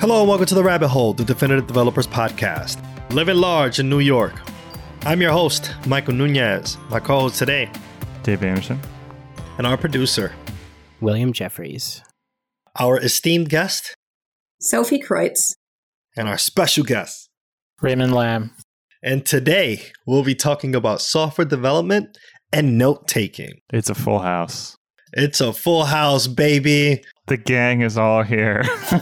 Hello and welcome to The Rabbit Hole, the Definitive Developers Podcast. Living large in New York. I'm your host, Michael Nunez. My co host today, Dave Anderson. and our producer, William Jeffries. our esteemed guest, Sophie Creutz. and our special guest. Raymond Lam. And today we'll be talking about software development and note taking. It's a full house. It's a full house, baby. The gang is all here.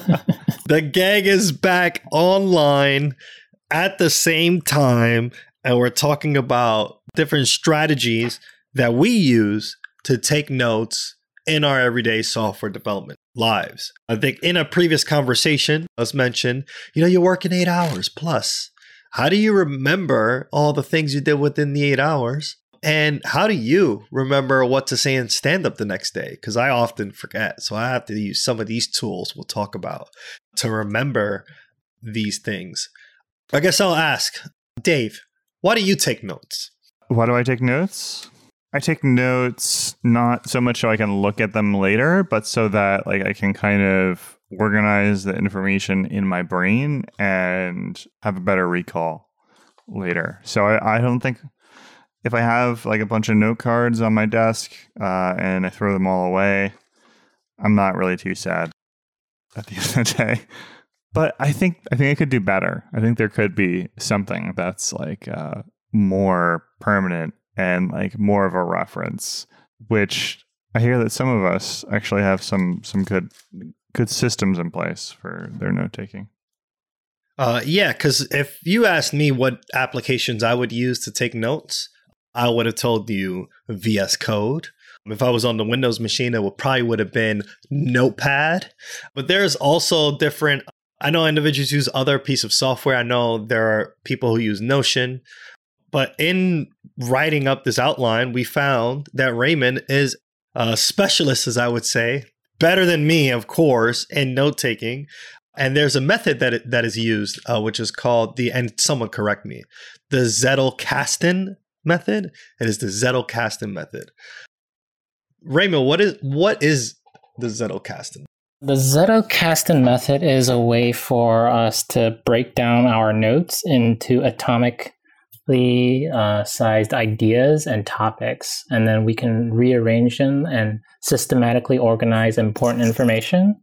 The gang is back online at the same time, and we're talking about different strategies that we use to take notes in our everyday software development lives. I think in a previous conversation, as mentioned, you know, you're working eight hours plus. How do you remember all the things you did within the eight hours? And how do you remember what to say in stand up the next day? Because I often forget. So I have to use some of these tools we'll talk about to remember these things. I guess I'll ask Dave, why do you take notes? Why do I take notes? I take notes not so much so I can look at them later, but so that like I can kind of organize the information in my brain and have a better recall later. So I, I don't think if I have like a bunch of note cards on my desk uh, and I throw them all away, I'm not really too sad at the end of the day. But I think I think I could do better. I think there could be something that's like uh, more permanent and like more of a reference. Which I hear that some of us actually have some some good good systems in place for their note taking. Uh, yeah, because if you asked me what applications I would use to take notes, I would have told you VS Code. If I was on the Windows machine, it would probably would have been Notepad. But there's also different. I know individuals use other piece of software. I know there are people who use Notion. But in writing up this outline, we found that Raymond is a specialist, as I would say, better than me, of course, in note taking. And there's a method that it, that is used, uh, which is called the and someone correct me, the Zettelkasten method. It is the Zettelkasten method. Raymond, what is what is the Zettelkasten? The Zettelkasten method is a way for us to break down our notes into atomically uh, sized ideas and topics, and then we can rearrange them and systematically organize important information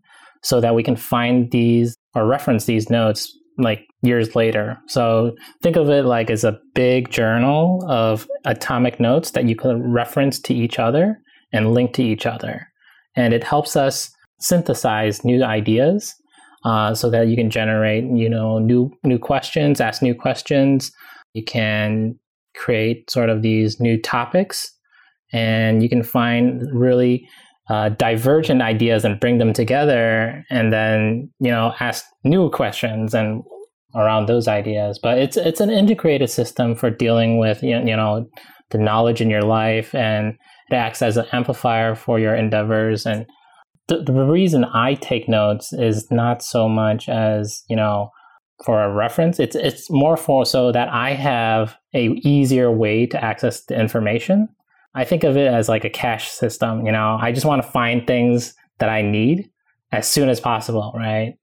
so that we can find these or reference these notes like years later. So think of it like as a big journal of atomic notes that you can reference to each other and link to each other. And it helps us synthesize new ideas uh, so that you can generate, you know, new new questions, ask new questions. You can create sort of these new topics, and you can find really uh, divergent ideas and bring them together, and then you know ask new questions and around those ideas. But it's it's an integrated system for dealing with you know the knowledge in your life, and it acts as an amplifier for your endeavors and the, the reason I take notes is not so much as you know for a reference. It's it's more for so that I have a easier way to access the information. I think of it as like a cache system. You know, I just want to find things that I need as soon as possible, right?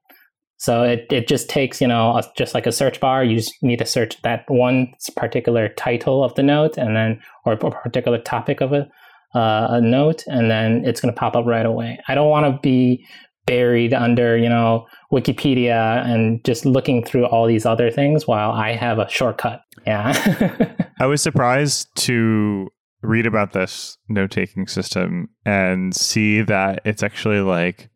So it, it just takes, you know, a, just like a search bar, you just need to search that one particular title of the note and then, or a particular topic of it uh, a note and then it's going to pop up right away. I don't want to be buried under, you know, Wikipedia and just looking through all these other things while I have a shortcut. Yeah. I was surprised to read about this note taking system and see that it's actually like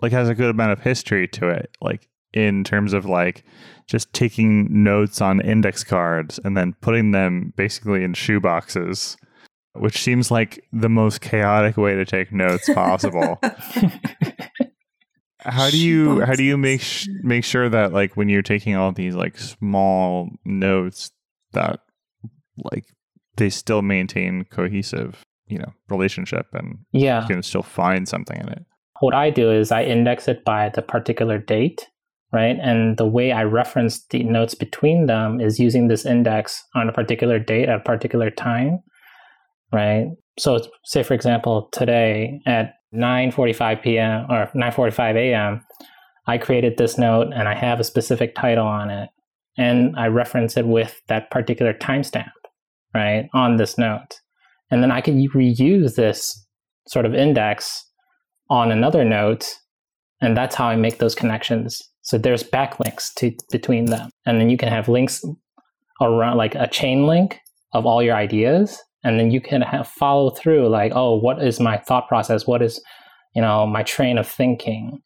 like has a good amount of history to it. Like in terms of like just taking notes on index cards and then putting them basically in shoe boxes which seems like the most chaotic way to take notes possible. how do you how do you make sh- make sure that like when you're taking all these like small notes that like they still maintain cohesive you know relationship and yeah you can still find something in it what i do is i index it by the particular date right and the way i reference the notes between them is using this index on a particular date at a particular time right so say for example today at 9:45 p.m. or 9:45 a.m. I created this note and I have a specific title on it, and I reference it with that particular timestamp, right, on this note. And then I can reuse this sort of index on another note, and that's how I make those connections. So there's backlinks to between them, and then you can have links around like a chain link of all your ideas, and then you can have follow through like, oh, what is my thought process? What is you know my train of thinking,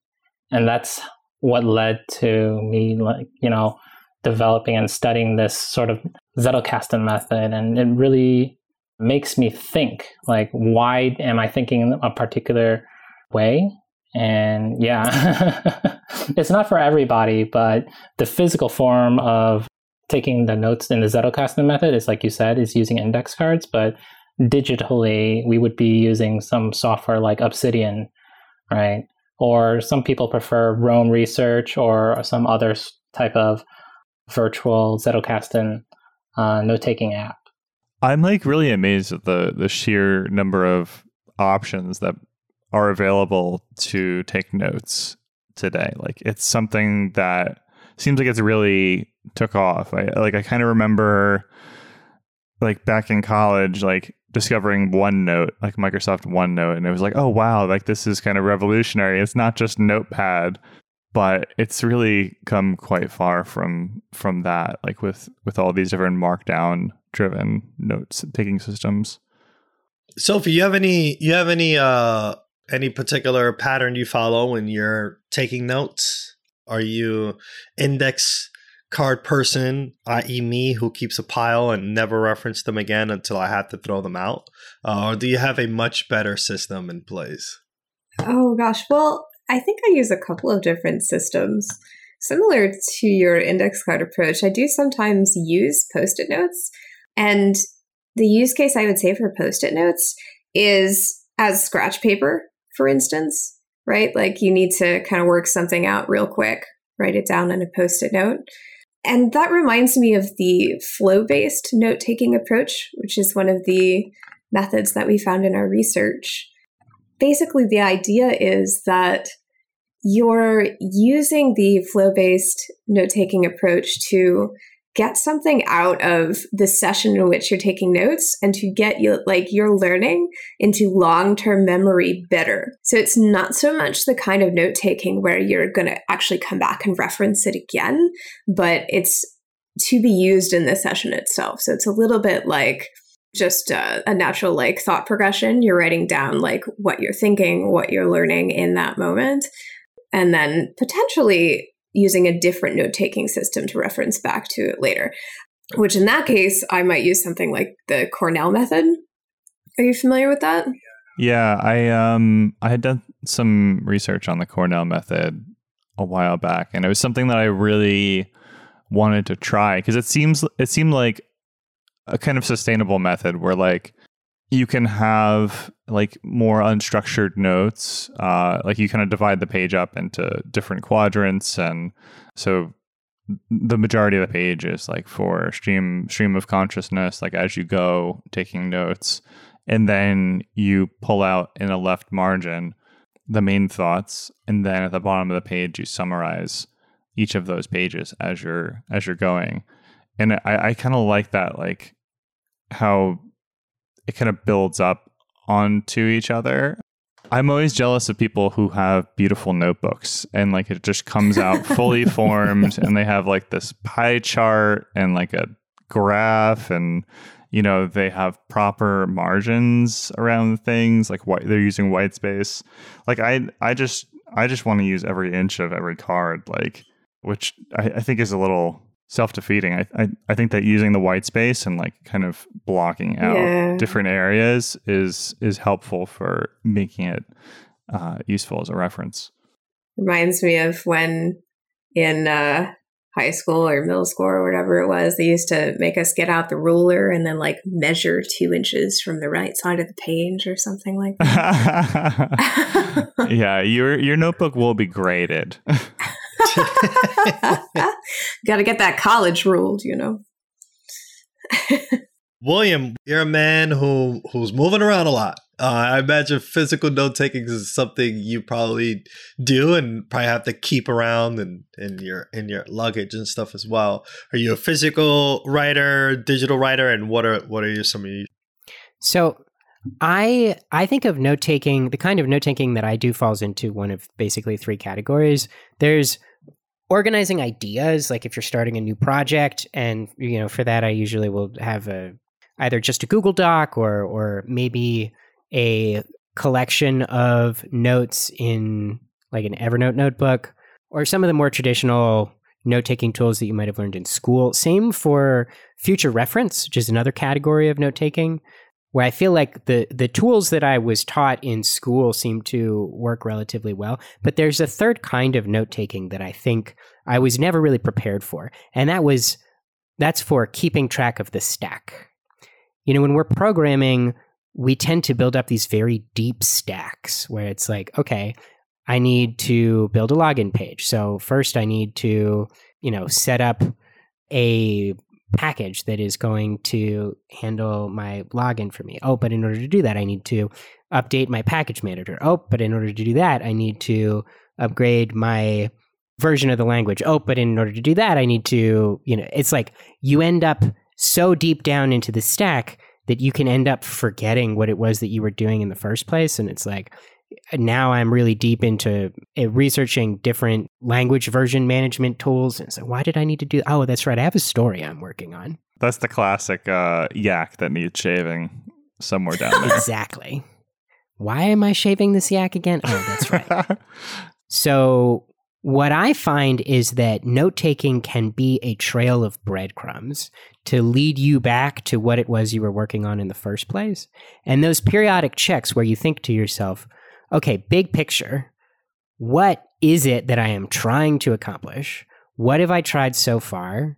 and that's what led to me like you know developing and studying this sort of Zettelkasten method, and it really makes me think like why am I thinking a particular way? And yeah, it's not for everybody, but the physical form of taking the notes in the Zettelkasten method is like you said, is using index cards, but digitally we would be using some software like Obsidian, right? Or some people prefer Roam Research or some other type of virtual Zettelkasten uh, note taking app. I'm like really amazed at the the sheer number of options that are available to take notes today. Like it's something that seems like it's really took off. I like I kind of remember like back in college like discovering OneNote, like Microsoft OneNote and it was like, "Oh wow, like this is kind of revolutionary. It's not just Notepad." But it's really come quite far from from that like with with all these different markdown driven notes taking systems. Sophie, you have any you have any uh any particular pattern you follow when you're taking notes? Are you index card person, i.e., me, who keeps a pile and never reference them again until I have to throw them out? Uh, or do you have a much better system in place? Oh gosh, well, I think I use a couple of different systems. Similar to your index card approach, I do sometimes use post it notes. And the use case I would say for post it notes is as scratch paper, for instance, right? Like you need to kind of work something out real quick, write it down in a post it note. And that reminds me of the flow based note taking approach, which is one of the methods that we found in our research basically the idea is that you're using the flow based note taking approach to get something out of the session in which you're taking notes and to get you like your learning into long-term memory better. So it's not so much the kind of note taking where you're going to actually come back and reference it again, but it's to be used in the session itself. So it's a little bit like just a, a, natural like thought progression. You're writing down like what you're thinking, what you're learning in that moment, and then potentially using a different note taking system to reference back to it later. Which in that case, I might use something like the Cornell method. Are you familiar with that? Yeah, I um I had done some research on the Cornell method a while back, and it was something that I really wanted to try because it seems it seemed like a kind of sustainable method where like you can have like more unstructured notes uh, like you kind of divide the page up into different quadrants and so the majority of the page is like for stream stream of consciousness like as you go taking notes and then you pull out in a left margin the main thoughts and then at the bottom of the page you summarize each of those pages as you're as you're going. And i, I kind of like that like how it kind of builds up onto each other. I'm always jealous of people who have beautiful notebooks and like it just comes out fully formed and they have like this pie chart and like a graph and you know they have proper margins around things like what they're using white space like i i just i just want to use every inch of every card like which I, I think is a little self-defeating. I, I, I think that using the white space and like kind of blocking out yeah. different areas is is helpful for making it uh, useful as a reference. Reminds me of when in uh, high school or middle school or whatever it was they used to make us get out the ruler and then like measure two inches from the right side of the page or something like that. Yeah your your notebook will be graded Got to get that college ruled, you know. William, you're a man who who's moving around a lot. Uh, I imagine physical note taking is something you probably do and probably have to keep around and in your in your luggage and stuff as well. Are you a physical writer, digital writer, and what are what are your some of you? So I I think of note taking the kind of note taking that I do falls into one of basically three categories. There's organizing ideas, like if you're starting a new project, and you know for that I usually will have a either just a Google Doc or or maybe a collection of notes in like an Evernote notebook or some of the more traditional note taking tools that you might have learned in school. Same for future reference, which is another category of note taking, where I feel like the the tools that I was taught in school seem to work relatively well. But there's a third kind of note taking that I think I was never really prepared for, and that was that's for keeping track of the stack. You know, when we're programming, we tend to build up these very deep stacks where it's like, okay, I need to build a login page. So first I need to, you know, set up a package that is going to handle my login for me. Oh, but in order to do that, I need to update my package manager. Oh, but in order to do that, I need to upgrade my version of the language. Oh, but in order to do that, I need to, you know, it's like you end up so deep down into the stack that you can end up forgetting what it was that you were doing in the first place. And it's like, now I'm really deep into uh, researching different language version management tools. And so, why did I need to do? Oh, that's right. I have a story I'm working on. That's the classic uh, yak that needs shaving somewhere down there. exactly. Why am I shaving this yak again? Oh, that's right. so, what I find is that note taking can be a trail of breadcrumbs to lead you back to what it was you were working on in the first place. And those periodic checks where you think to yourself, okay, big picture, what is it that I am trying to accomplish? What have I tried so far?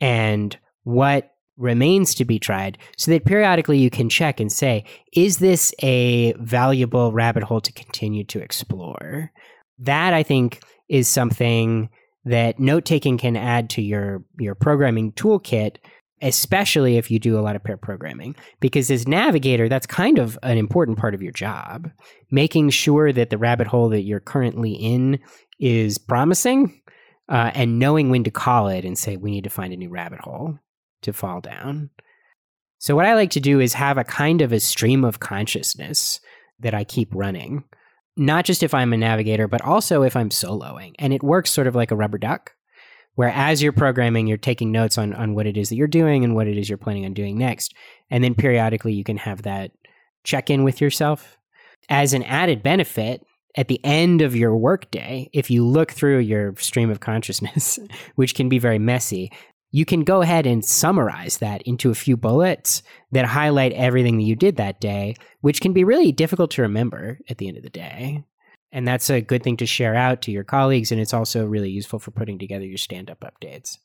And what remains to be tried so that periodically you can check and say, is this a valuable rabbit hole to continue to explore? That I think is something that note taking can add to your your programming toolkit especially if you do a lot of pair programming because as navigator that's kind of an important part of your job. Making sure that the rabbit hole that you're currently in is promising uh, and knowing when to call it and say we need to find a new rabbit hole to fall down. So what i like to do is have a kind of a stream of consciousness that i keep running not just if i'm a navigator but also if i'm soloing and it works sort of like a rubber duck where as you're programming, you're taking notes on, on what it is that you're doing and what it is you're planning on doing next. And then periodically you can have that check in with yourself. As an added benefit, at the end of your workday, if you look through your stream of consciousness, which can be very messy, you can go ahead and summarize that into a few bullets that highlight everything that you did that day, which can be really difficult to remember at the end of the day. And that's a good thing to share out to your colleagues. And it's also really useful for putting together your stand up updates.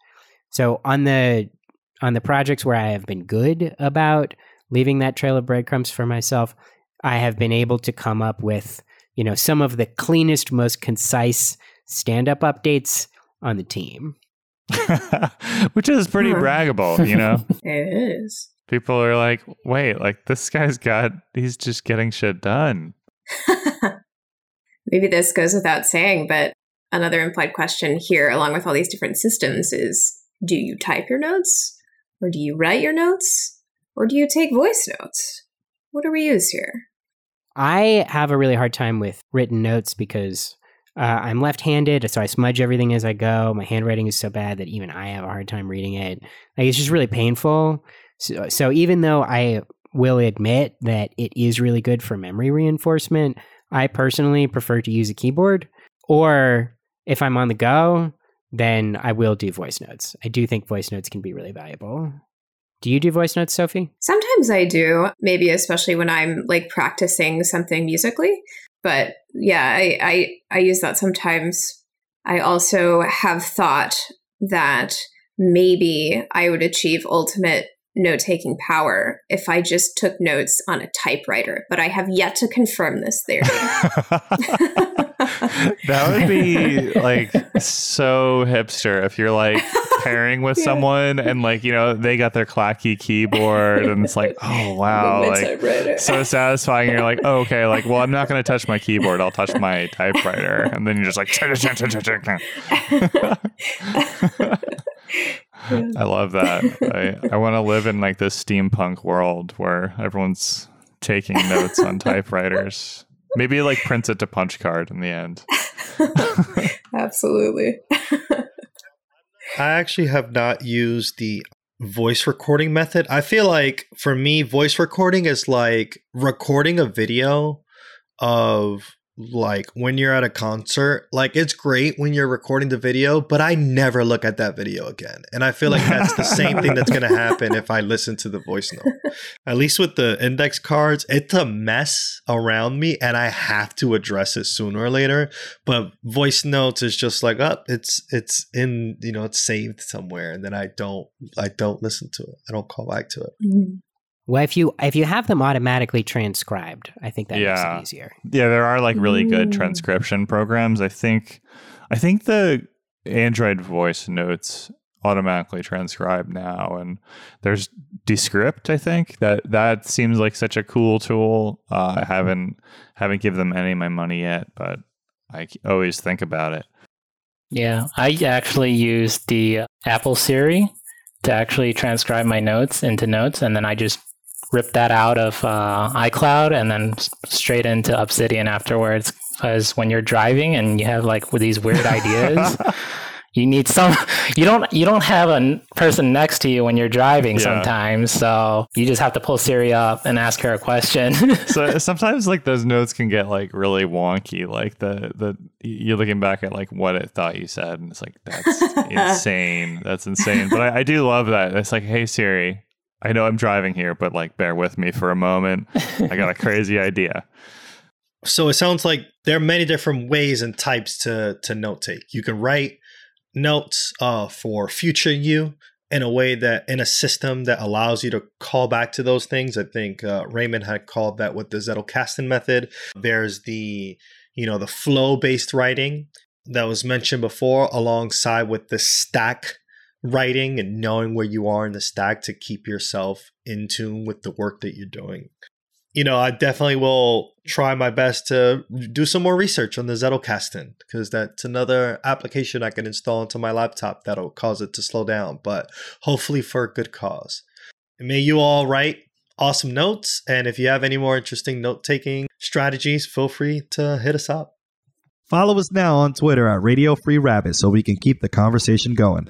So on the on the projects where I have been good about leaving that trail of breadcrumbs for myself, I have been able to come up with, you know, some of the cleanest, most concise stand up updates on the team. Which is pretty braggable, you know? it is. People are like, wait, like this guy's got, he's just getting shit done. maybe this goes without saying, but another implied question here, along with all these different systems, is do you type your notes? Or do you write your notes? Or do you take voice notes? What do we use here? I have a really hard time with written notes because uh, I'm left handed, so I smudge everything as I go. My handwriting is so bad that even I have a hard time reading it. Like, it's just really painful. So, so even though I will admit that it is really good for memory reinforcement, I personally prefer to use a keyboard, or if I'm on the go, then I will do voice notes. I do think voice notes can be really valuable. Do you do voice notes, Sophie? Sometimes I do, maybe especially when I'm like practicing something musically. But yeah, I, I, I use that sometimes. I also have thought that maybe I would achieve ultimate note taking power if I just took notes on a typewriter, but I have yet to confirm this theory. that would be like so hipster if you're like pairing with Yeah. someone and like you know they got their clacky keyboard and it's like oh wow like so satisfying you're like oh, okay like well i'm not going to touch my keyboard i'll touch my typewriter and then you're just like i love that i, I want to live in like this steampunk world where everyone's taking notes on typewriters maybe like prints it to punch card in the end Absolutely. I actually have not used the voice recording method. I feel like for me, voice recording is like recording a video of like when you're at a concert. Like it's great when you're recording the video, but I never look at that video again. And I feel like that's the same thing that's going to happen if I listen to the voice note. At least with the index cards, it's a mess around me and I have to address it sooner or later but voice notes is just like up it's it's in you know it's saved somewhere and then i don't i don't listen to it i don't call back to it Mhm. Well, if you if you have them automatically transcribed, I think that Yeah. makes it easier. Yeah, there are like really good Mm. transcription programs. I think I think the Android voice notes automatically transcribe now and there's Descript, I think. That that seems like such a cool tool. Uh, I haven't haven't given them any of my money yet, but I always think about it. Yeah, I actually use the Apple Siri to actually transcribe my notes into notes, and then I just rip that out of uh, iCloud and then straight into Obsidian afterwards. Because when you're driving and you have like these weird ideas, you need some. You don't. You don't have a person next to you when you're driving Yeah. sometimes, so you just have to pull Siri up and ask her a question. so sometimes like those notes can get like really wonky like the the you're looking back at like what it thought you said and it's like that's insane that's insane but I, I do love that it's like hey siri i know i'm driving here but like bear with me for a moment. I got a crazy idea. So it sounds like there are many different ways and types to to note take. You can write notes uh, for future you in a way that in a system that allows you to call back to those things. I think uh, raymond had called that with the zettelkasten method. There's the you know the flow based writing that was mentioned before alongside with the stack writing and knowing where you are in the stack to keep yourself in tune with the work that you're doing you know, I definitely will try my best to do some more research on the Zettelkasten because that's another application I can install into my laptop that'll cause it to slow down, but hopefully for a good cause. And may you all write awesome notes. And if you have any more interesting note taking strategies, feel free to hit us up. Follow us now on Twitter at Radio Free Rabbit so we can keep the conversation going.